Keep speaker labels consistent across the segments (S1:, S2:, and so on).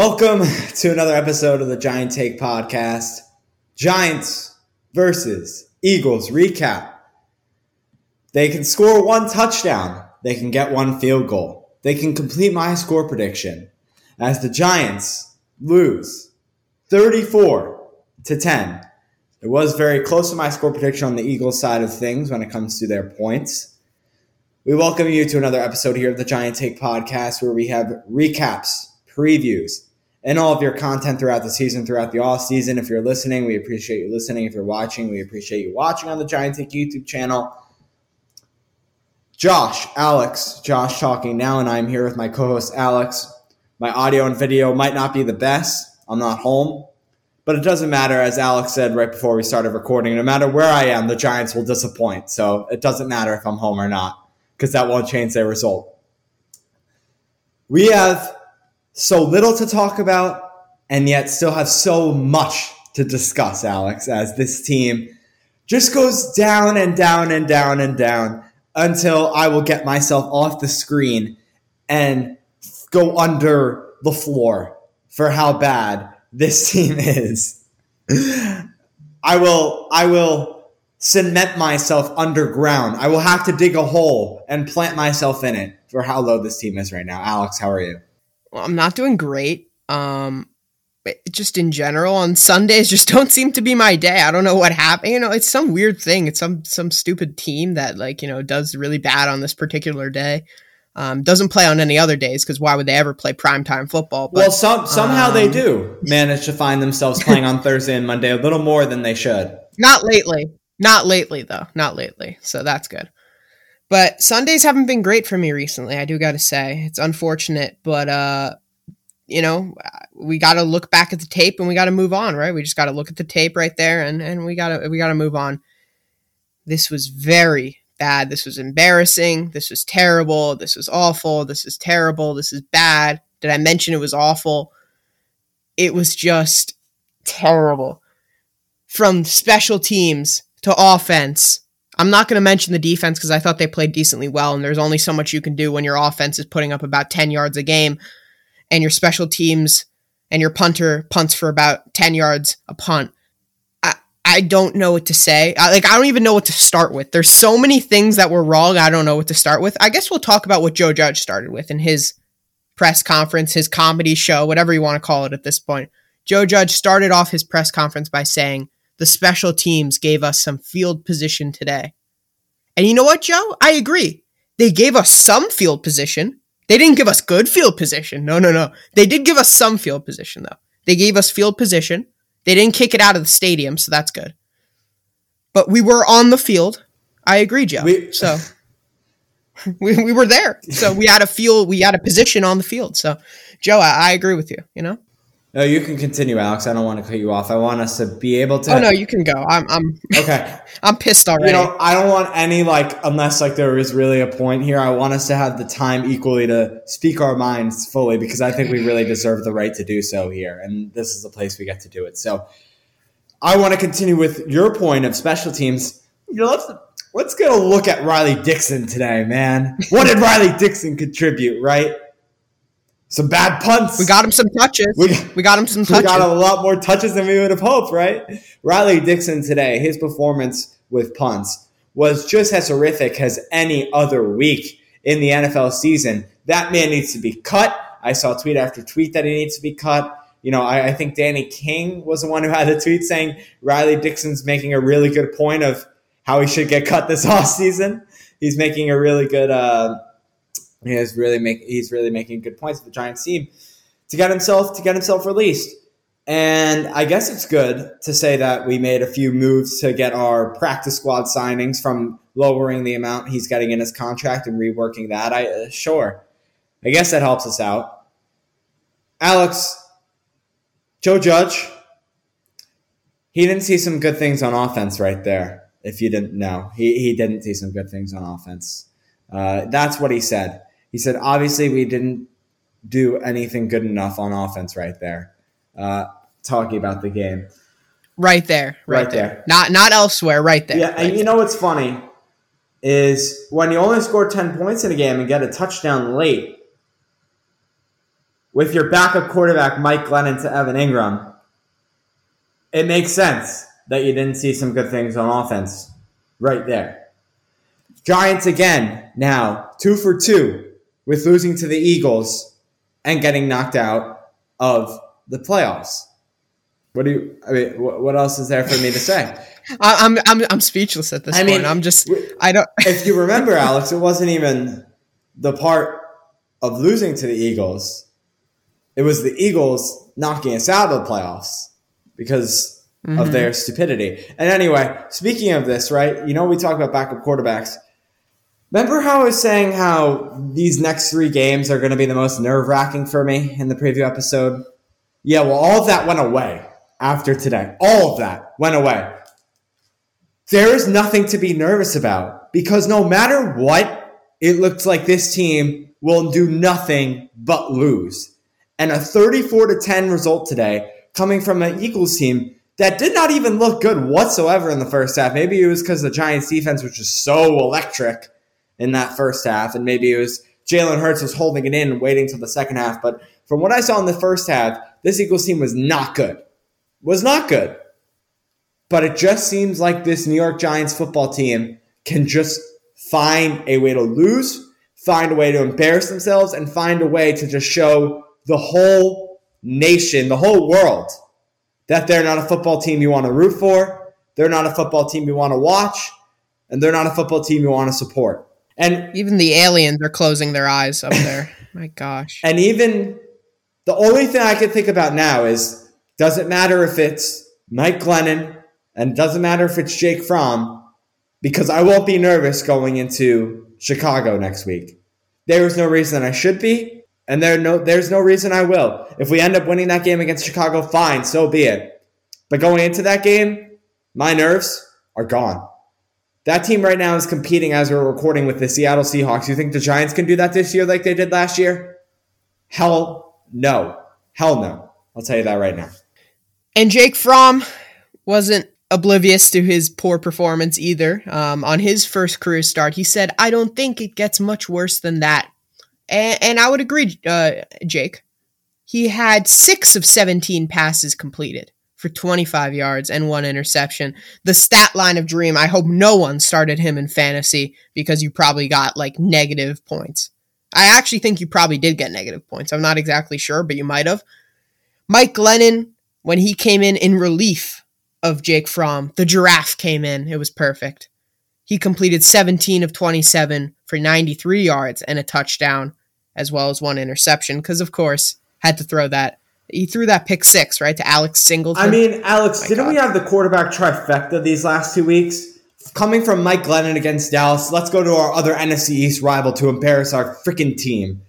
S1: Welcome to another episode of the Giant Take Podcast. Giants versus Eagles recap. They can score one touchdown. They can get one field goal. They can complete my score prediction as the Giants lose 34 to 10. It was very close to my score prediction on the Eagles side of things when it comes to their points. We welcome you to another episode here of the Giant Take Podcast where we have recaps previews, and all of your content throughout the season, throughout the off season. If you're listening, we appreciate you listening. If you're watching, we appreciate you watching on the Giant Take YouTube channel. Josh, Alex, Josh talking now, and I'm here with my co-host Alex. My audio and video might not be the best. I'm not home, but it doesn't matter. As Alex said right before we started recording, no matter where I am, the Giants will disappoint. So it doesn't matter if I'm home or not, because that won't change their result. We have so little to talk about and yet still have so much to discuss, Alex, as this team just goes down and down and down and down until I will get myself off the screen and go under the floor for how bad this team is. I will I will cement myself underground. I will have to dig a hole and plant myself in it for how low this team is right now. Alex, how are you?
S2: Well, I'm not doing great. Um, just in general on Sundays just don't seem to be my day. I don't know what happened. You know, it's some weird thing. It's some some stupid team that like, you know, does really bad on this particular day. Um, doesn't play on any other days because why would they ever play primetime football?
S1: But, well, some somehow um, they do manage to find themselves playing on Thursday and Monday a little more than they should.
S2: Not lately. Not lately though. Not lately. So that's good. But Sundays haven't been great for me recently. I do got to say it's unfortunate, but uh, you know, we got to look back at the tape and we got to move on, right? We just got to look at the tape right there and and we got to we got to move on. This was very bad. This was embarrassing. This was terrible. This was awful. This is terrible. This is bad. Did I mention it was awful? It was just terrible. From special teams to offense I'm not going to mention the defense because I thought they played decently well, and there's only so much you can do when your offense is putting up about 10 yards a game, and your special teams and your punter punts for about 10 yards a punt. I, I don't know what to say. I, like I don't even know what to start with. There's so many things that were wrong. I don't know what to start with. I guess we'll talk about what Joe Judge started with in his press conference, his comedy show, whatever you want to call it at this point. Joe Judge started off his press conference by saying, the special teams gave us some field position today. And you know what, Joe? I agree. They gave us some field position. They didn't give us good field position. No, no, no. They did give us some field position, though. They gave us field position. They didn't kick it out of the stadium, so that's good. But we were on the field. I agree, Joe. We- so we, we were there. So we had a field, we had a position on the field. So, Joe, I, I agree with you, you know?
S1: No, you can continue, Alex. I don't want to cut you off. I want us to be able to.
S2: Oh no, you can go. I'm I'm
S1: okay.
S2: I'm pissed already.
S1: You know, I don't want any like unless like there is really a point here. I want us to have the time equally to speak our minds fully because I think we really deserve the right to do so here, and this is the place we get to do it. So, I want to continue with your point of special teams. You know, let's let's get a look at Riley Dixon today, man. What did Riley Dixon contribute? Right some bad punts.
S2: We got him some touches. We, we got him some touches. We
S1: got a lot more touches than we would have hoped, right? Riley Dixon today, his performance with punts was just as horrific as any other week in the NFL season. That man needs to be cut. I saw tweet after tweet that he needs to be cut. You know, I, I think Danny King was the one who had a tweet saying Riley Dixon's making a really good point of how he should get cut this off season. He's making a really good uh, he really make he's really making good points the Giants team to get himself to get himself released. And I guess it's good to say that we made a few moves to get our practice squad signings from lowering the amount he's getting in his contract and reworking that. I uh, sure, I guess that helps us out. Alex, Joe Judge, he didn't see some good things on offense right there. If you didn't know, he he didn't see some good things on offense. Uh, that's what he said. He said, obviously, we didn't do anything good enough on offense right there. Uh, talking about the game.
S2: Right there. Right, right there. there. Not not elsewhere, right there.
S1: Yeah,
S2: right
S1: and you know what's funny is when you only score 10 points in a game and get a touchdown late with your backup quarterback Mike Glennon to Evan Engram, it makes sense that you didn't see some good things on offense right there. Giants again now, two for two with losing to the Eagles and getting knocked out of the playoffs. What do you? I mean, what else is there for me to say?
S2: I'm I'm I'm speechless at this I point. Mean, I'm just I don't.
S1: if you remember, Alex, it wasn't even the part of losing to the Eagles. It was the Eagles knocking us out of the playoffs because mm-hmm. of their stupidity. And anyway, speaking of this, right? You know, we talk about backup quarterbacks. Remember how I was saying how these next three games are going to be the most nerve wracking for me in the preview episode? Yeah, well, all of that went away after today. All of that went away. There is nothing to be nervous about because no matter what, it looks like this team will do nothing but lose. And a 34 to 10 result today coming from an Eagles team that did not even look good whatsoever in the first half. Maybe it was because the Giants defense was just so electric in that first half, and maybe it was Jalen Hurts was holding it in, and waiting till the second half. But from what I saw in the first half, this Eagles team was not good. Was not good. But it just seems like this New York Giants football team can just find a way to lose, find a way to embarrass themselves, and find a way to just show the whole nation, the whole world, that they're not a football team you want to root for, they're not a football team you want to watch, and they're not a football team you want to support. And
S2: even the aliens are closing their eyes up there. My gosh.
S1: And even the only thing I can think about now is does it matter if it's Mike Glennon and doesn't matter if it's Jake Fromm because I won't be nervous going into Chicago next week. There is no reason I should be, and there no there's no reason I will. If we end up winning that game against Chicago, fine, so be it. But going into that game, my nerves are gone. That team right now is competing as we're recording with the Seattle Seahawks. You think the Giants can do that this year like they did last year? Hell no. Hell no. I'll tell you that right now.
S2: And Jake Fromm wasn't oblivious to his poor performance either. Um, on his first career start, he said, I don't think it gets much worse than that. And, and I would agree, uh, Jake. He had six of 17 passes completed for 25 yards and one interception. The stat line of Dream, I hope no one started him in fantasy because you probably got like negative points. I actually think you probably did get negative points. I'm not exactly sure, but you might have. Mike Glennon, when he came in in relief of Jake Fromm, the giraffe came in. It was perfect. He completed 17 of 27 for 93 yards and a touchdown, as well as one interception, because, of course, had to throw that he threw that pick six, right, to Alex Singleton.
S1: I mean, Alex, didn't God. we have the quarterback trifecta these last two weeks? Coming from Mike Glennon against Dallas, let's go to our other NFC East rival to embarrass our freaking team.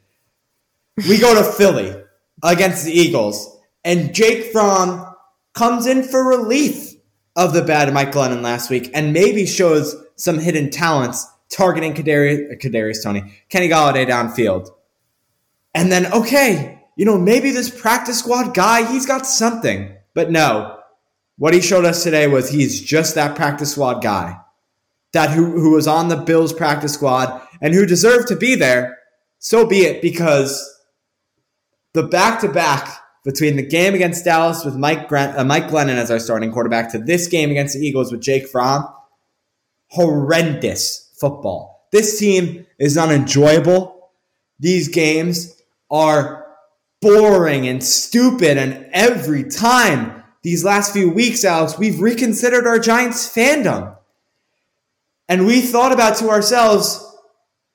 S1: We go to Philly against the Eagles. And Jake Fromm comes in for relief of the bad Mike Glennon last week and maybe shows some hidden talents targeting Kadarius, Kadarius Toney, Kenny Golladay downfield. And then, okay, you know, maybe this practice squad guy, he's got something. But no, what he showed us today was he's just that practice squad guy that who, who was on the Bills practice squad and who deserved to be there. So be it because the back to back between the game against Dallas with Mike Grant, uh, Mike Glennon as our starting quarterback to this game against the Eagles with Jake Fromm, horrendous football. This team is unenjoyable. These games are boring and stupid, and every time these last few weeks, Alex, we've reconsidered our Giants fandom. And we thought about to ourselves,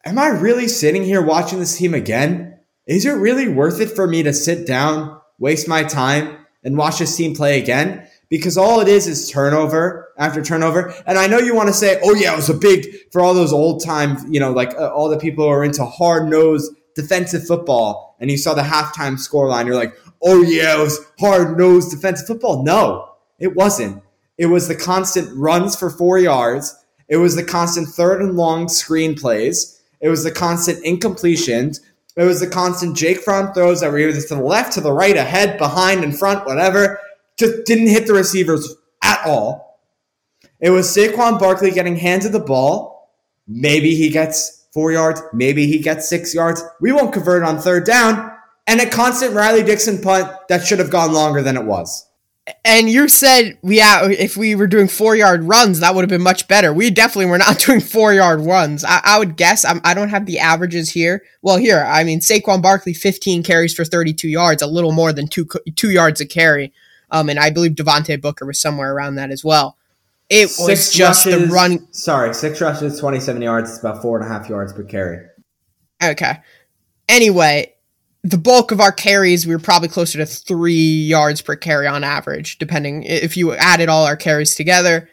S1: am I really sitting here watching this team again? Is it really worth it for me to sit down, waste my time, and watch this team play again? Because all it is is turnover after turnover. And I know you want to say, oh, yeah, it was a big, for all those old time, you know, like uh, all the people who are into hard nosed defensive football, and you saw the halftime scoreline, you're like, oh, yeah, it was hard nosed defensive football. No, it wasn't. It was the constant runs for four yards. It was the constant third and long screen plays. It was the constant incompletions. It was the constant Jake Fromm throws that were either to the left, to the right, ahead, behind, in front, whatever. Just didn't hit the receivers at all. It was Saquon Barkley getting hands of the ball. Maybe he gets four yards. Maybe he gets six yards. We won't convert on third down. And a constant Riley Dixon punt that should have gone longer than it was.
S2: And you said, yeah, if we were doing four yard runs, that would have been much better. We definitely were not doing four yard runs. I, I would guess, I'm, I do not have the averages here. Well, here, I mean, Saquon Barkley, 15 carries for 32 yards, a little more than two, two yards a carry. Um, and I believe Devontae Booker was somewhere around that as well. It six was just rushes, the run.
S1: Sorry, six rushes, 27 yards. It's about four and a half yards per carry.
S2: Okay. Anyway, the bulk of our carries, we were probably closer to three yards per carry on average, depending if you added all our carries together.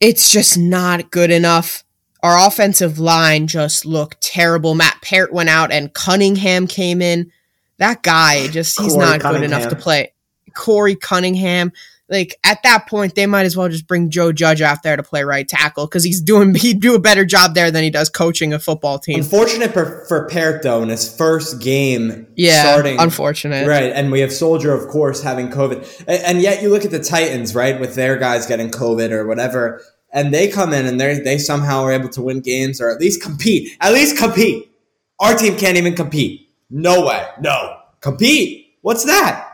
S2: It's just not good enough. Our offensive line just looked terrible. Matt Peart went out and Cunningham came in. That guy just, he's Korey not Cunningham. good enough to play. Korey Cunningham like at that point they might as well just bring Joe Judge out there to play right tackle because he's doing he'd do a better job there than he does coaching a football team.
S1: Unfortunate for, for Peart though in his first game.
S2: Yeah, starting unfortunate.
S1: Right, and we have Solder of course having COVID, and, and yet you look at the Titans right with their guys getting COVID or whatever, and they come in and they they somehow are able to win games or at least compete. At least compete. Our team can't even compete. No way. No compete. What's that?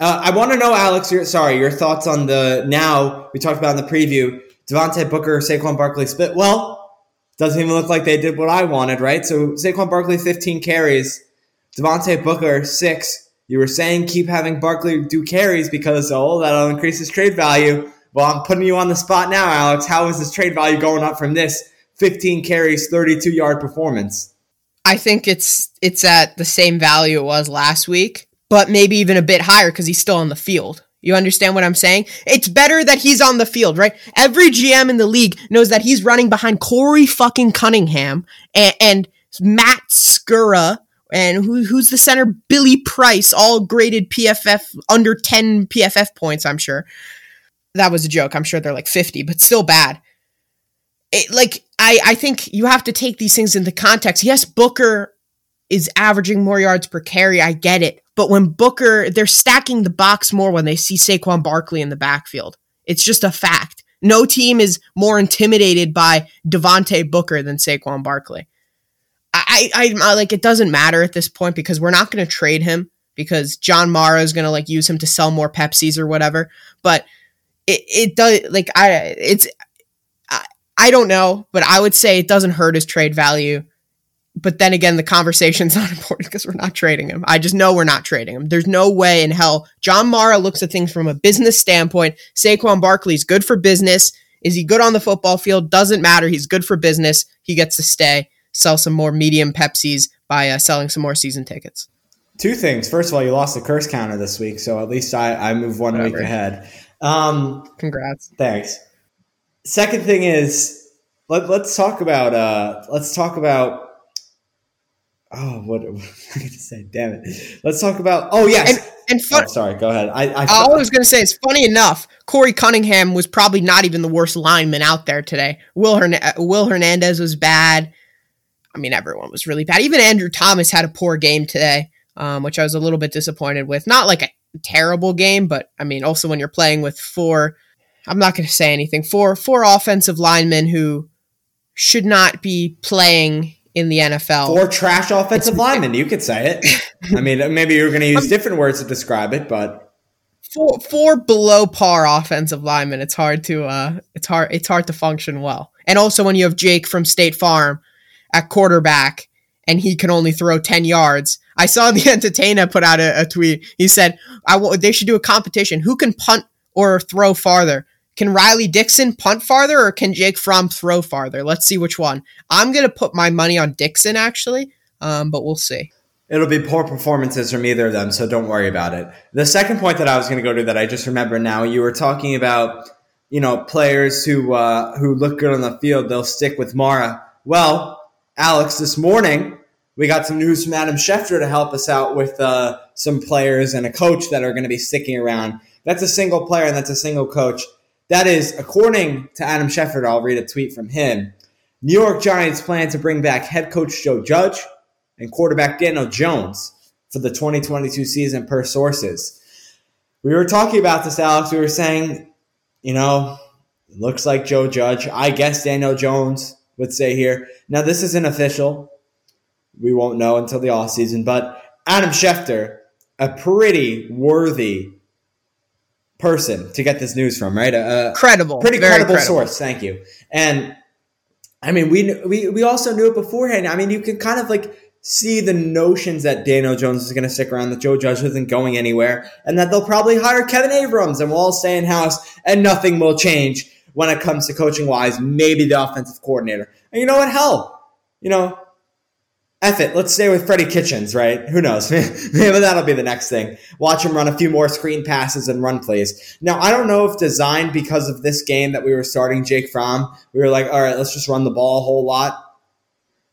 S1: Uh, I want to know, Alex. Your, sorry, your thoughts on the now we talked about in the preview. Devontae Booker, Saquon Barkley split. Well, doesn't even look like they did what I wanted, right? So Saquon Barkley, 15 carries. Devontae Booker, six. You were saying keep having Barkley do carries because oh that'll increase his trade value. Well, I'm putting you on the spot now, Alex. How is his trade value going up from this 15 carries, 32 yard performance?
S2: I think it's it's at the same value it was last week but maybe even a bit higher because he's still on the field. You understand what I'm saying? It's better that he's on the field, right? Every GM in the league knows that he's running behind Korey fucking Cunningham and, and Matt Skura and who, who's the center? Billy Price, all graded PFF under 10 PFF points, I'm sure. That was a joke. I'm sure they're like 50, but still bad. It, like, I, I think you have to take these things into context. Yes, Booker is averaging more yards per carry. I get it. But when Booker, they're stacking the box more when they see Saquon Barkley in the backfield. It's just a fact. No team is more intimidated by Devontae Booker than Saquon Barkley. I, I, I like it doesn't matter at this point because we're not going to trade him because John Mara is going to like use him to sell more Pepsis or whatever. But it, it does like I it's I, I don't know, but I would say it doesn't hurt his trade value but then again, the conversation's not important because we're not trading him. I just know we're not trading him. There's no way in hell. John Mara looks at things from a business standpoint. Saquon Barkley's good for business. Is he good on the football field? Doesn't matter. He's good for business. He gets to stay, sell some more medium Pepsis by uh, selling some more season tickets.
S1: Two things. First of all, you lost the curse counter this week, so at least I, I move one Whatever. week ahead. Um,
S2: Congrats.
S1: Thanks. Second thing is let, let's talk about uh, let's talk about oh, what, what am I going to say? Damn it. Let's talk about. Oh yes,
S2: and, And fun-
S1: oh, sorry, go ahead. I, I,
S2: all I was going to say is funny enough, Korey Cunningham was probably not even the worst lineman out there today. Will, Hern- Will Hernandez was bad. I mean, everyone was really bad. Even Andrew Thomas had a poor game today, um, which I was a little bit disappointed with. Not like a terrible game, but I mean, also when you're playing with four, I'm not going to say anything, four four offensive linemen who should not be playing in the NFL.
S1: Four trash offensive linemen, you could say it. I mean, maybe you're going to use different words to describe it, but
S2: four four below par offensive linemen. It's hard to uh, it's hard it's hard to function well. And also when you have Jake from State Farm at quarterback and he can only throw 10 yards. I saw the entertainer put out a, a tweet. He said, "I w- they should do a competition. Who can punt or throw farther? Can Riley Dixon punt farther or can Jake Fromm throw farther? Let's see which one. I'm going to put my money on Dixon actually, um, but we'll see.
S1: It'll be poor performances from either of them, so don't worry about it. The second point that I was going to go to that I just remember now, you were talking about, you know, players who uh, who look good on the field, they'll stick with Mara. Well, Alex, this morning we got some news from Adam Schefter to help us out with uh, some players and a coach that are going to be sticking around. That's a single player and that's a single coach. That is, according to Adam Schefter, I'll read a tweet from him. New York Giants plan to bring back head coach Joe Judge and quarterback Daniel Jones for the 2022 season, per sources. We were talking about this, Alex. We were saying, you know, looks like Joe Judge. I guess Daniel Jones would say here. Now, this isn't official. We won't know until the off season, but Adam Schefter, a pretty worthy person to get this news from, right? A,
S2: credible,
S1: pretty credible, credible, source. Thank you. And I mean, we we we also knew it beforehand. I mean, you can kind of like see the notions that Daniel Jones is going to stick around, that Joe Judge isn't going anywhere, and that they'll probably hire Kevin Abrams, and we'll all stay in house, and nothing will change when it comes to coaching wise. Maybe the offensive coordinator. And you know what? Hell, you know, F it, let's stay with Freddie Kitchens, right? Who knows? Maybe that'll be the next thing. Watch him run a few more screen passes and run plays. Now, I don't know if designed because of this game that we were starting Jake Fromm, we were like, all right, let's just run the ball a whole lot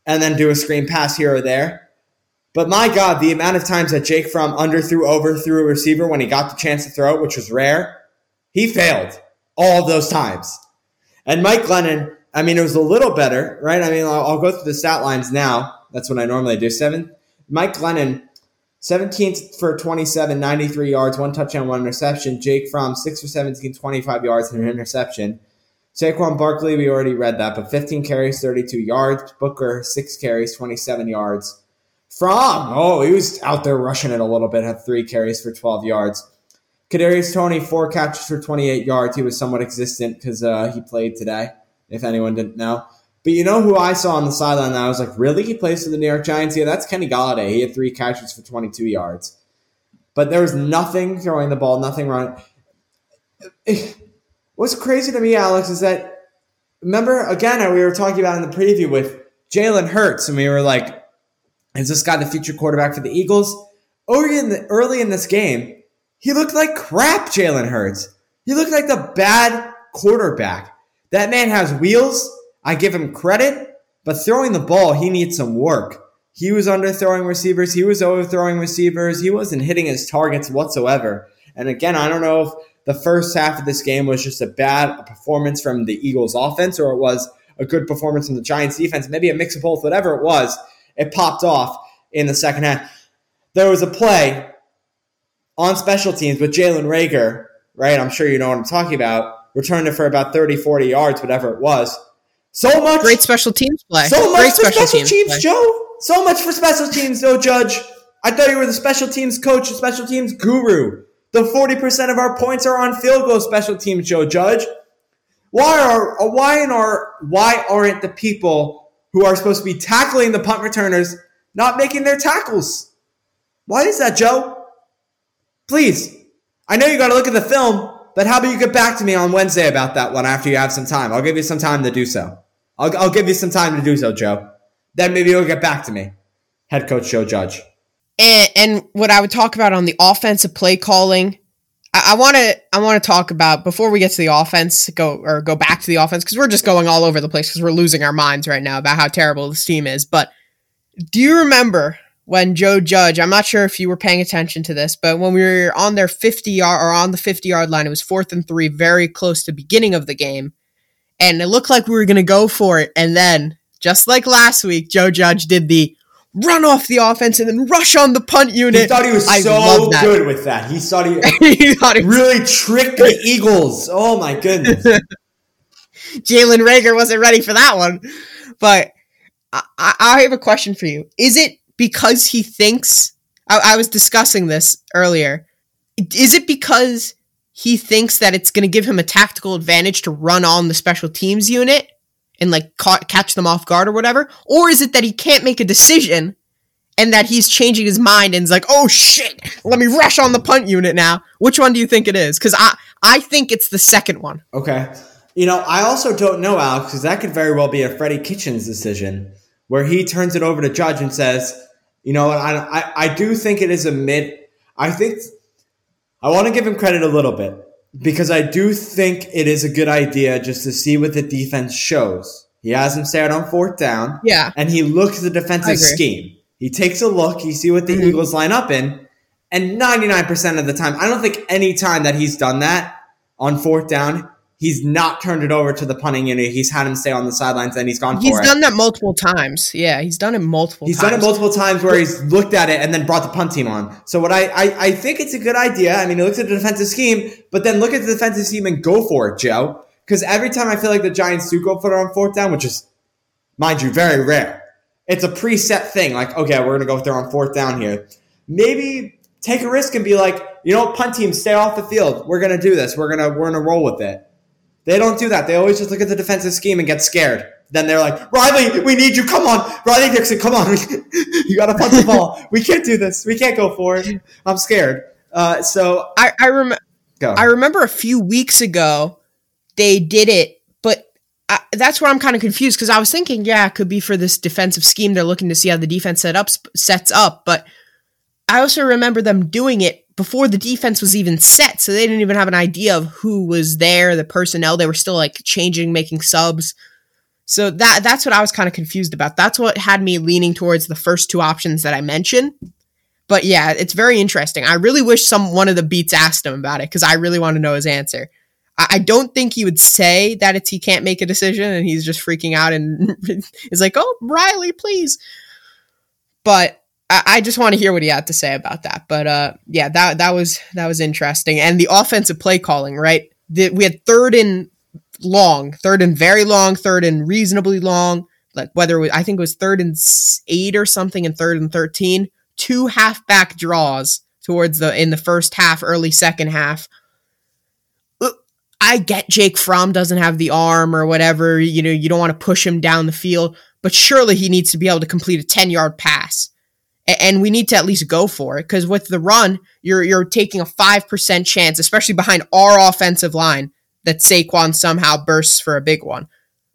S1: and then do a screen pass here or there. But my God, the amount of times that Jake Fromm underthrew, overthrew a receiver when he got the chance to throw it, which was rare, he failed all those times. And Mike Glennon, I mean, it was a little better, right? I mean, I'll go through the stat lines now. That's what I normally do. Seven. Mike Glennon, 17th for 27, 93 yards, one touchdown, one interception. Jake Fromm, 6 for 17, 25 yards, and an interception. Saquon Barkley, we already read that, but 15 carries, 32 yards. Booker, 6 carries, 27 yards. Fromm, oh, he was out there rushing it a little bit, had 3 carries for 12 yards. Kadarius Toney, 4 catches for 28 yards. He was somewhat existent because uh, he played today, if anyone didn't know. But you know who I saw on the sideline I was like, really? He plays for the New York Giants? Yeah, that's Kenny Golladay. He had three catches for 22 yards. But there was nothing throwing the ball, nothing running. What's crazy to me, Alex, is that remember again we were talking about in the preview with Jalen Hurts, and we were like, is this guy the future quarterback for the Eagles? Early in, the, early in this game, he looked like crap, Jalen Hurts. He looked like the bad quarterback. That man has wheels. I give him credit, but throwing the ball, he needs some work. He was underthrowing receivers. He was overthrowing receivers. He wasn't hitting his targets whatsoever. And again, I don't know if the first half of this game was just a bad performance from the Eagles offense or it was a good performance from the Giants defense, maybe a mix of both, whatever it was, it popped off in the second half. There was a play on special teams with Jalen Reagor, right? I'm sure you know what I'm talking about. Returned it for about 30, 40 yards, whatever it was. So much
S2: great special teams play.
S1: So much
S2: great
S1: for special, special teams, teams Joe. So much for special teams, though, Judge. I thought you were the special teams coach, the special teams guru. The 40% of our points are on field goal special teams, Joe Judge. Why are uh, why in our why aren't the people who are supposed to be tackling the punt returners not making their tackles? Why is that, Joe? Please. I know you got to look at the film, but how about you get back to me on Wednesday about that one after you have some time? I'll give you some time to do so. I'll, I'll give you some time to do so, Joe. Then maybe you'll get back to me. Head coach Joe Judge.
S2: And, and what I would talk about on the offensive play calling, I want to I want to talk about before we get to the offense, go or go back to the offense because we're just going all over the place because we're losing our minds right now about how terrible this team is. But do you remember when Joe Judge, I'm not sure if you were paying attention to this, but when we were on their 50 yard or on the 50 yard line, it was fourth and three, very close to beginning of the game. And it looked like we were going to go for it. And then, just like last week, Joe Judge did the run off the offense and then rush on the punt unit.
S1: He thought he was
S2: I
S1: so good with that. He thought he
S2: he thought was
S1: really tricked the Eagles. Oh my goodness.
S2: Jalen Reagor wasn't ready for that one. But I I have a question for you. Is it because he thinks I, I was discussing this earlier? Is it because he thinks that it's going to give him a tactical advantage to run on the special teams unit and like ca- catch them off guard or whatever? Or is it that he can't make a decision and that he's changing his mind and is like, oh shit, let me rush on the punt unit now? Which one do you think it is? Because I I think it's the second one.
S1: Okay. You know, I also don't know, Alex, because that could very well be a Freddie Kitchens decision where he turns it over to Judge and says, you know what, I, I, I do think it is a mid. I think, I want to give him credit a little bit because I do think it is a good idea just to see what the defense shows. He has him stay on fourth down.
S2: Yeah.
S1: And he looks at the defensive scheme. He takes a look, he see what the
S2: Mhm.
S1: Eagles line up in, and 99% of the time, I don't think any time that he's done that on fourth down, he's not turned it over to the punting unit. He's had him stay on the sidelines and he's gone
S2: He's
S1: for it.
S2: He's done that multiple times. Yeah, he's done it multiple times.
S1: He's
S2: times.
S1: done it multiple times where he's looked at it and then brought the punt team on. So what I, I, I think it's a good idea. I mean, he looks at the defensive scheme, but then look at the defensive scheme and go for it, Joe. Because every time I feel like the Giants do go for it on fourth down, which is, mind you, very rare. It's a preset thing. Like, okay, we're gonna go there on fourth down here. Maybe take a risk and be like, you know, punt team, stay off the field. We're gonna do this. We're gonna we're gonna roll with it. They don't do that. They always just look at the defensive scheme and get scared. Then they're like, Riley, we need you. Come on. Riley Dixon, come on. you got to punt the ball. We can't do this. We can't go for it. I'm scared. Uh, so,
S2: I I, rem-
S1: go.
S2: I remember a few weeks ago they did it, but I, that's where I'm kind of confused because I was thinking, yeah, it could be for this defensive scheme. They're looking to see how the defense set up sets up, but I also remember them doing it before the defense was even set, so they didn't even have an idea of who was there, the personnel. They were still like changing, making subs. So that that's what I was kind of confused about. That's what had me leaning towards the first two options that I mentioned. But yeah, it's very interesting. I really wish some one of the beats asked him about it because I really want to know his answer. I, I don't think he would say that it's he can't make a decision and he's just freaking out and is like, "Oh, Riley, please." But I, I just want to hear what he had to say about that. But uh, yeah, that that was that was interesting. And the offensive play calling, right? The, we had third and long, third and very long, third and reasonably long. Like whether was, I think it was third and eight or something, and third and thirteen. Two halfback draws towards the in the first half, early second half. I get Jake Fromm doesn't have the arm or whatever. You know, you don't want to push him down the field, but surely he needs to be able to complete a ten yard pass and we need to at least go for it because with the run, you're you're taking a five percent chance, especially behind our offensive line, that Saquon somehow bursts for a big one.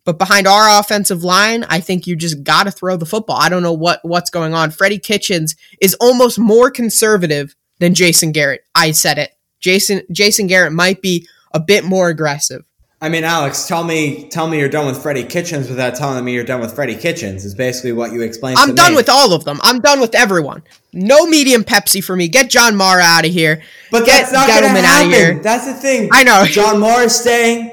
S2: But behind our offensive line, I think you just got to throw the football. I don't know what what's going on. Freddie Kitchens is almost more conservative than Jason Garrett. I said it. Jason Jason Garrett might be a bit more aggressive.
S1: I mean, Alex, tell me, tell me you're done with Freddie Kitchens without telling me you're done with Freddie Kitchens. Is basically what you explained.
S2: I'm done
S1: me.
S2: with all of them. I'm done with everyone. No medium Pepsi for me. Get John Mara out of here.
S1: But
S2: Get
S1: that's not
S2: Gettleman outta
S1: happen.
S2: here.
S1: That's the thing.
S2: I know.
S1: John Mara is staying.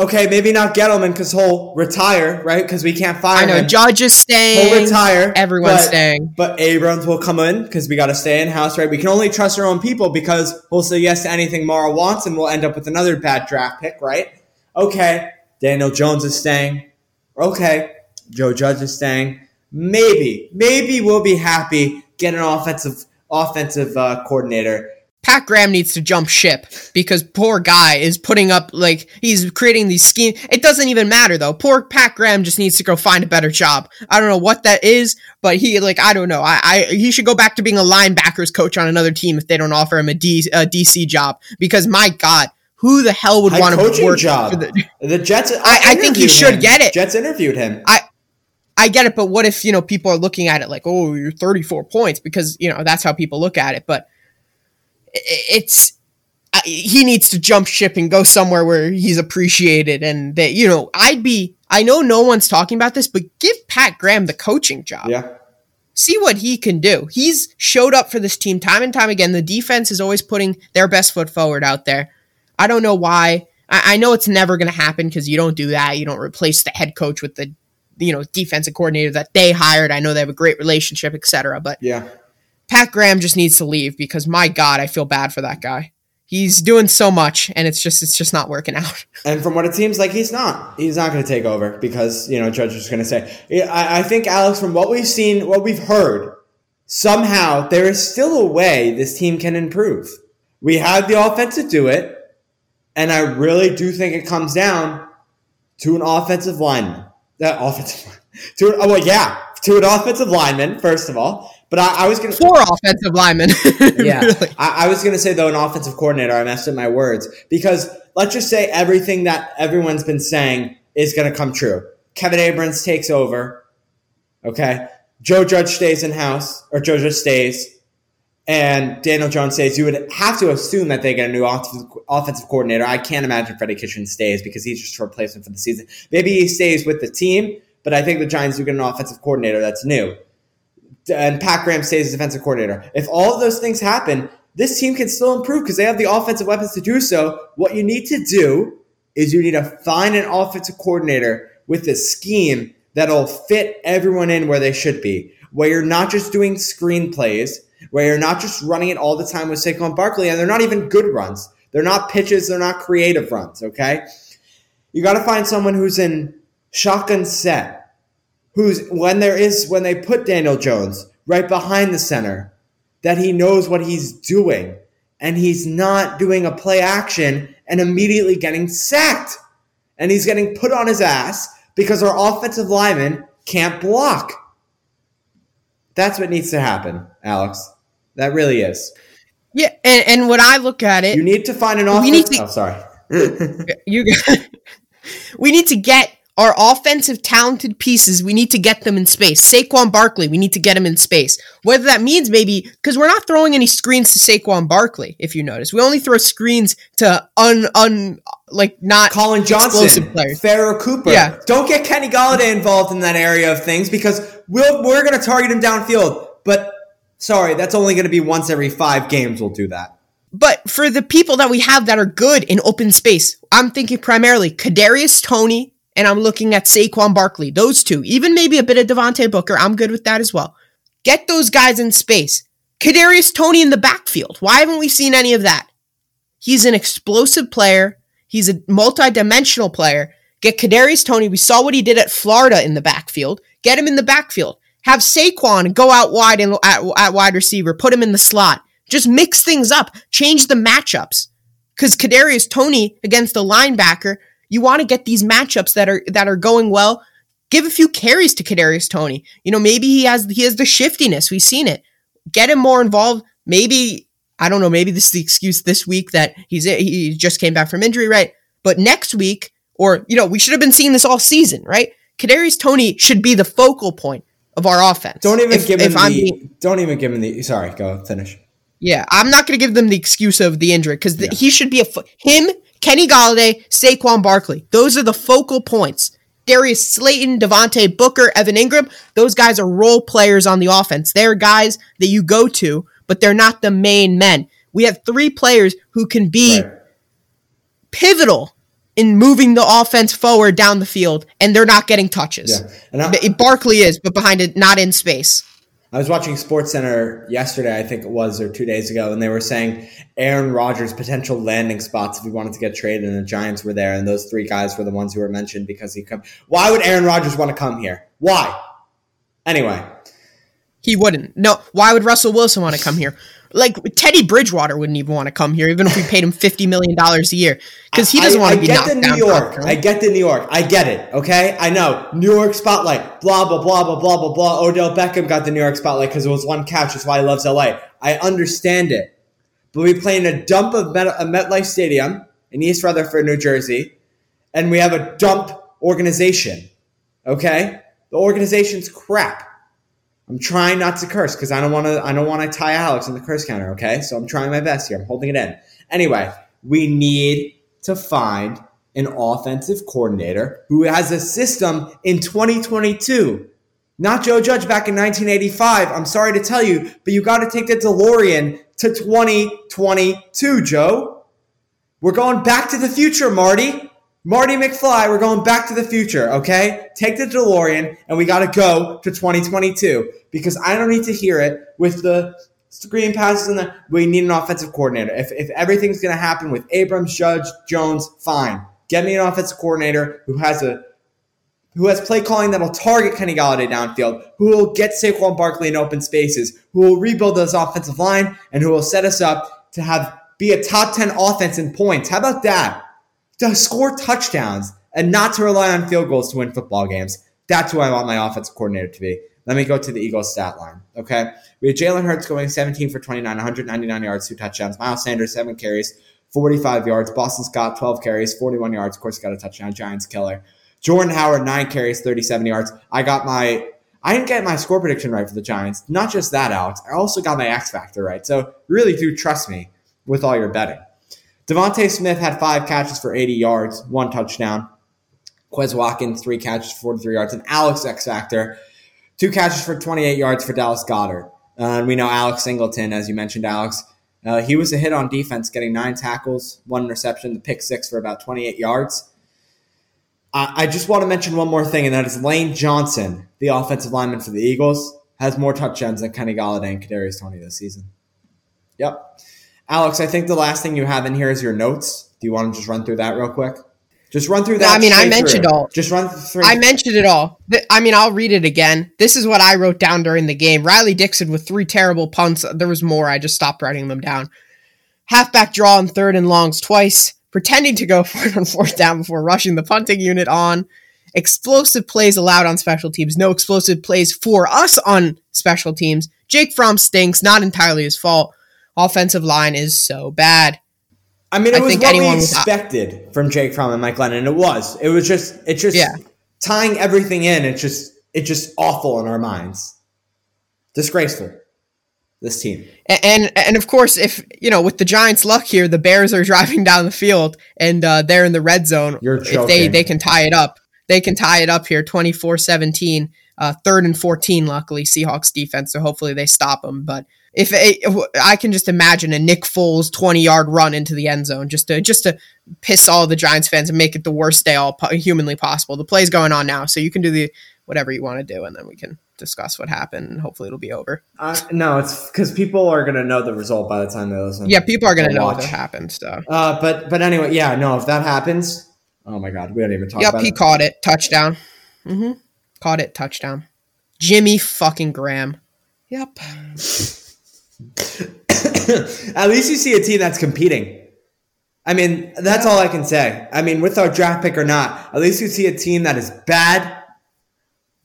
S1: Okay, maybe not Gettleman because he'll retire, right? Because we can't fire
S2: I know
S1: him.
S2: Judge is staying.
S1: He'll retire.
S2: Everyone's
S1: but,
S2: staying.
S1: But Abrams will come in because we got to stay in house, right? We can only trust our own people because we'll say yes to anything Mara wants, and we'll end up with another bad draft pick, right? Okay, Daniel Jones is staying. Okay, Joe Judge is staying. Maybe, maybe we'll be happy getting an offensive offensive uh, coordinator.
S2: Pat Graham needs to jump ship because poor guy is putting up like he's creating these schemes. It doesn't even matter though. Poor Pat Graham just needs to go find a better job. I don't know what that is, but he like I don't know. I, I he should go back to being a linebackers coach on another team if they don't offer him a, D, a DC job because my God, who the hell would want to
S1: coaching
S2: work
S1: job.
S2: the?
S1: The Jets.
S2: I- I think he should
S1: him.
S2: get it.
S1: Jets interviewed him.
S2: I I get it, but what if you know people are looking at it like, oh, you're 34 points because you know that's how people look at it. But it's he needs to jump ship and go somewhere where he's appreciated, and that you know I'd be. I know no one's talking about this, but give Pat Graham the coaching job.
S1: yeah.
S2: see what he can do. He's showed up for this team time and time again. The defense is always putting their best foot forward out there. I don't know why. I, I know it's never going to happen because you don't do that. You don't replace the head coach with the you know defensive coordinator that they hired. I know they have a great relationship, etc. But
S1: yeah,
S2: Pat Graham just needs to leave because my God, I feel bad for that guy. He's doing so much, and it's just it's just not working out.
S1: And from what it seems like, he's not. He's not going to take over because you know Judge is going to say. I, I think Alex, from what we've seen, what we've heard, somehow there is still a way this team can improve. We have the offense to do it, and I really do think it comes down to an offensive lineman. That offensive to oh well, yeah, to an offensive lineman first of all. But I, I was going to
S2: four offensive linemen.
S1: yeah, really. I, I, was going to say though an offensive coordinator. I messed up my words because let's just say everything that everyone's been saying is going to come true. Kevin Abrams takes over. Okay, Joe Judge stays in house, or Joe Judge stays, and Daniel Jones stays. You would have to assume that they get a new offensive, coordinator. I can't imagine Freddie Kitchen stays because he's just a replacement for the season. Maybe he stays with the team, but I think the Giants do get an offensive coordinator that's new and Pat Graham stays as defensive coordinator. If all of those things happen, this team can still improve because they have the offensive weapons to do so. What you need to do is you need to find an offensive coordinator with a scheme that'll fit everyone in where they should be, where you're not just doing screenplays, where you're not just running it all the time with Saquon Barkley, and they're not even good runs. They're not pitches, they're not creative runs, okay? You got to find someone who's in shotgun set who's when there is when they put Daniel Jones right behind the center, that he knows what he's doing and he's not doing a play action and immediately getting sacked. And he's getting put on his ass because our offensive lineman can't block. That's what needs to happen, Alex. That really is.
S2: Yeah, and, and when I look at it,
S1: you need to find an offensive. To, oh, sorry.
S2: you. we need to get our offensive talented pieces, we need to get them in space. Saquon Barkley, we need to get him in space. Whether that means maybe because we're not throwing any screens to Saquon Barkley, if you notice. We only throw screens to un un like not
S1: Collin Johnson, players. Pharoh Cooper. Yeah. Don't get Kenny Golladay involved in that area of things because we'll, we're going to target him downfield. But sorry, that's only going to be once every five games. We'll do that.
S2: But for the people that we have that are good in open space, I'm thinking primarily Kadarius Toney, and I'm looking at Saquon Barkley. Those two, even maybe a bit of Devontae Booker. I'm good with that as well. Get those guys in space. Kadarius Toney in the backfield. Why haven't we seen any of that? He's an explosive player. He's a multi-dimensional player. Get Kadarius Toney. We saw what he did at Florida in the backfield. Get him in the backfield. Have Saquon go out wide and at, at wide receiver. Put him in the slot. Just mix things up. Change the matchups. Because Kadarius Toney against the linebacker you want to get these matchups that are that are going well. Give a few carries to Kadarius Toney. You know, maybe he has he has the shiftiness. We've seen it. Get him more involved. Maybe I don't know. Maybe this is the excuse this week that he's he just came back from injury, right? But next week, or you know, we should have been seeing this all season, right? Kadarius Toney should be the focal point of our offense.
S1: Don't even if, give him the. Being, don't even give him the. Sorry, go finish.
S2: Yeah, I'm not going to give them the excuse of the injury because yeah. he should be a him Kenny Golladay, Saquon Barkley. Those are the focal points. Darius Slayton, Devontae Booker, Evan Engram. those guys are role players on the offense. They're guys that you go to, but they're not the main men. We have three players who can be right. pivotal in moving the offense forward down the field, and they're not getting touches. Yeah. I, Barkley is, but behind it, not in space.
S1: I was watching Sports Center yesterday, I think it was, or two days ago, and they were saying Aaron Rodgers' potential landing spots if he wanted to get traded, and the Giants were there, and those three guys were the ones who were mentioned because he come. Why would Aaron Rodgers want to come here? Why? Anyway,
S2: he wouldn't. No, why would Russell Wilson want to come here? Like Teddy Bridgewater wouldn't even want to come here, even if we paid him fifty million dollars a year, because he doesn't want to be
S1: knocked the New York. I get the New York. I get it. Okay, I know New York spotlight. Blah blah blah blah blah blah blah. Odell Beckham got the New York spotlight because it was one catch. That's why he loves LA. I understand it, but we play in a dump of Met- a MetLife Stadium in East Rutherford, New Jersey, and we have a dump organization. Okay, the organization's crap. I'm trying not to curse because I don't want to. I don't want to tie Alex on the curse counter. Okay, so I'm trying my best here. I'm holding it in. Anyway, we need to find an offensive coordinator who has a system in 2022, Not Joe Judge back in 1985. I'm sorry to tell you, but you got to take the DeLorean to 2022, Joe. We're going back to the future, Marty. Marty McFly, we're going back to the future, okay? Take the DeLorean and we got to go to 2022 because I don't need to hear it with the screen passes and the we need an offensive coordinator. If, if everything's going to happen with Abrams, Judge, Jones, fine. Get me an offensive coordinator who has a who has play calling that'll target Kenny Golladay downfield, who will get Saquon Barkley in open spaces, who will rebuild this offensive line, and who will set us up to have be a top 10 offense in points. How about that? To score touchdowns and not to rely on field goals to win football games. That's who I want my offensive coordinator to be. Let me go to the Eagles stat line. Okay. We had Jalen Hurts going 17 for 29, 199 yards, two touchdowns. Miles Sanders, seven carries, 45 yards. Boston Scott, 12 carries, 41 yards. Of course, got a touchdown. Giants killer. Jordan Howard, nine carries, 37 yards. I got my I didn't get my score prediction right for the Giants. Not just that, Alex. I also got my X factor right. So really do trust me with all your betting. DeVonta Smith had five catches for 80 yards, one touchdown. Quez Watkins, three catches, for 43 yards. And Alex X Factor, two catches for 28 yards for Dallas Goedert. Uh, and we know Alex Singleton, as you mentioned, Alex. Uh, he was a hit on defense, getting nine tackles, one interception, the pick six for about 28 yards. I just want to mention one more thing, and that is Lane Johnson, the offensive lineman for the Eagles, has more touchdowns than Kenny Golladay and Kadarius Toney this season. Yep. Alex, I think the last thing you have in here is your notes. Do you want to just run through that real quick? Just run through that.
S2: I mean, I mentioned
S1: through.
S2: all.
S1: Just run through.
S2: I mentioned it all. I mean, I'll read it again. This is what I wrote down during the game. Riley Dixon with three terrible punts. There was more. I just stopped writing them down. Halfback draw on third and longs twice pretending to go for it on fourth down before rushing the punting unit on. Explosive plays allowed on special teams. No explosive plays for us on special teams. Jake Fromm stinks. Not entirely his fault. Offensive line is so bad.
S1: I mean, it I was what we expected was, from Jake Fromm and Mike Glennon. It was. It was just. It just yeah. tying everything in. It's just. It's just awful in our minds. Disgraceful this team.
S2: And, and, and of course, if you know, with the Giants' luck here, the Bears are driving down the field and uh, they're in the red zone.
S1: You're
S2: if they they can tie it up, they can tie it up here, 24-17, uh, third and fourteen. Luckily, Seahawks defense, so hopefully they stop them. But if it, I can just imagine a Nick Foles twenty yard run into the end zone just to just to piss all the Giants fans and make it the worst day all humanly possible. The play's going on now, so you can do the whatever you want to do, and then we can discuss what happened. and Hopefully, it'll be over.
S1: Uh, no, it's because people are going to know the result by the time they listen.
S2: Yeah, people are going to know watch. what happened. So,
S1: uh, but but anyway, yeah, no, if that happens, oh my god, we don't even talk. About. Yep,
S2: he
S1: it.
S2: caught it, touchdown. Mm-hmm. Caught it, touchdown. Jimmy fucking Graham. Yep.
S1: At least you see a team that's competing. I mean, that's all I can say. I mean, with our draft pick or not, at least you see a team that is bad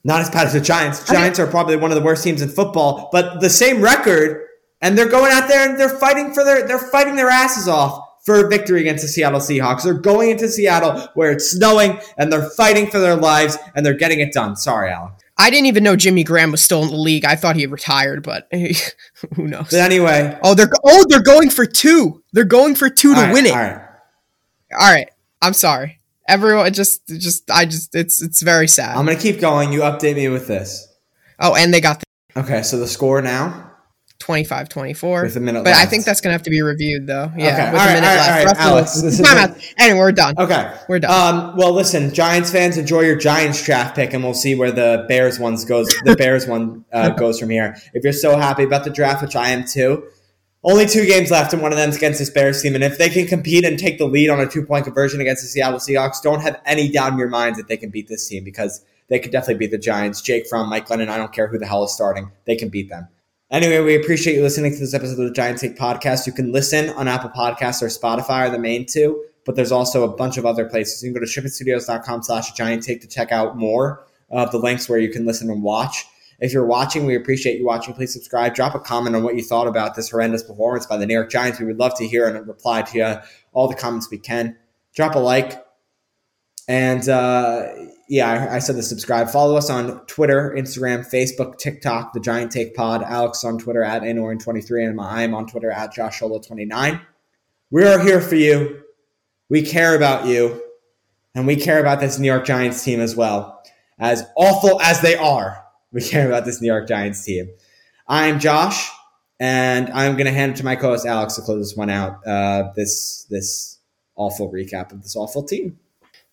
S1: not as bad as the Giants. Giants are probably one of the worst teams in football, but the same record, and they're going out there and they're fighting for their they're fighting their asses off for a victory against the Seattle Seahawks. They're going into Seattle where it's snowing and they're fighting for their lives and they're getting it done. Sorry, Alex.
S2: I didn't even know Jimmy Graham was still in the league. I thought he had retired, but who knows?
S1: But anyway,
S2: oh they're oh they're going for two. They're going for two to
S1: right,
S2: win it.
S1: All right.
S2: All right. I'm sorry. Everyone just just I just it's it's very sad.
S1: I'm gonna keep going. You update me with this.
S2: Oh, and they got
S1: the Okay, so the score now?
S2: 25 24.
S1: With a minute
S2: But
S1: left.
S2: I think that's going to have to be reviewed, though. Yeah.
S1: Okay.
S2: With
S1: all
S2: a minute
S1: right,
S2: left.
S1: All right, Alex, this
S2: is anyway, we're done.
S1: Okay.
S2: We're done.
S1: Um, well, listen, Giants fans, enjoy your Giants draft pick, and we'll see where the Bears ones goes. The Bears one uh, goes from here. If you're so happy about the draft, which I am too, only two games left, and one of them's against this Bears team. And if they can compete and take the lead on a two point conversion against the Seattle Seahawks, don't have any doubt in your minds that they can beat this team because they could definitely beat the Giants. Jake Fromm Mike Glennon, I don't care who the hell is starting. They can beat them. Anyway, we appreciate you listening to this episode of the Giant Take Podcast. You can listen on Apple Podcasts or Spotify are the main two, but there's also a bunch of other places. You can go to shipitstudios.com slash giant take to check out more of the links where you can listen and watch. If you're watching, we appreciate you watching. Please subscribe. Drop a comment on what you thought about this horrendous performance by the New York Giants. We would love to hear and reply to you, all the comments we can. Drop a like. And uh, yeah, I, I, said to subscribe. Follow us on Twitter, Instagram, Facebook, TikTok, The Giant Take Pod. Alex on Twitter at Anorian23, and I am on Twitter at JoshSolo29. We are here for you. We care about you. And we care about this New York Giants team as well. As awful as they are, we care about this New York Giants team. I'm Josh, and I'm going to hand it to my co-host Alex to close this one out. Uh, this this awful recap of this awful team.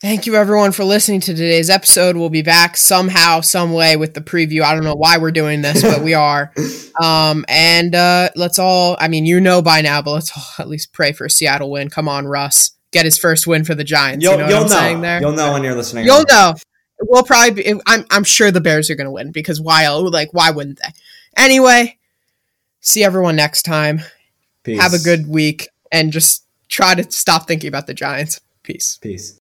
S2: Thank you everyone for listening to today's episode. We'll be back somehow, some way with the preview. I don't know why we're doing this, but we are. Um, and uh, let's all, I mean, you know by now, but let's all at least pray for a Seattle win. Come on, Russ. Get his first win for the Giants.
S1: You'll,
S2: you know
S1: you'll
S2: I'm
S1: know.
S2: saying there?
S1: You'll know when you're listening.
S2: You'll know. We'll probably be, I'm, I'm sure the Bears are going to win because why, like, why wouldn't they? Anyway, see everyone next time.
S1: Peace.
S2: Have a good week and just try to stop thinking about the Giants. Peace.
S1: Peace.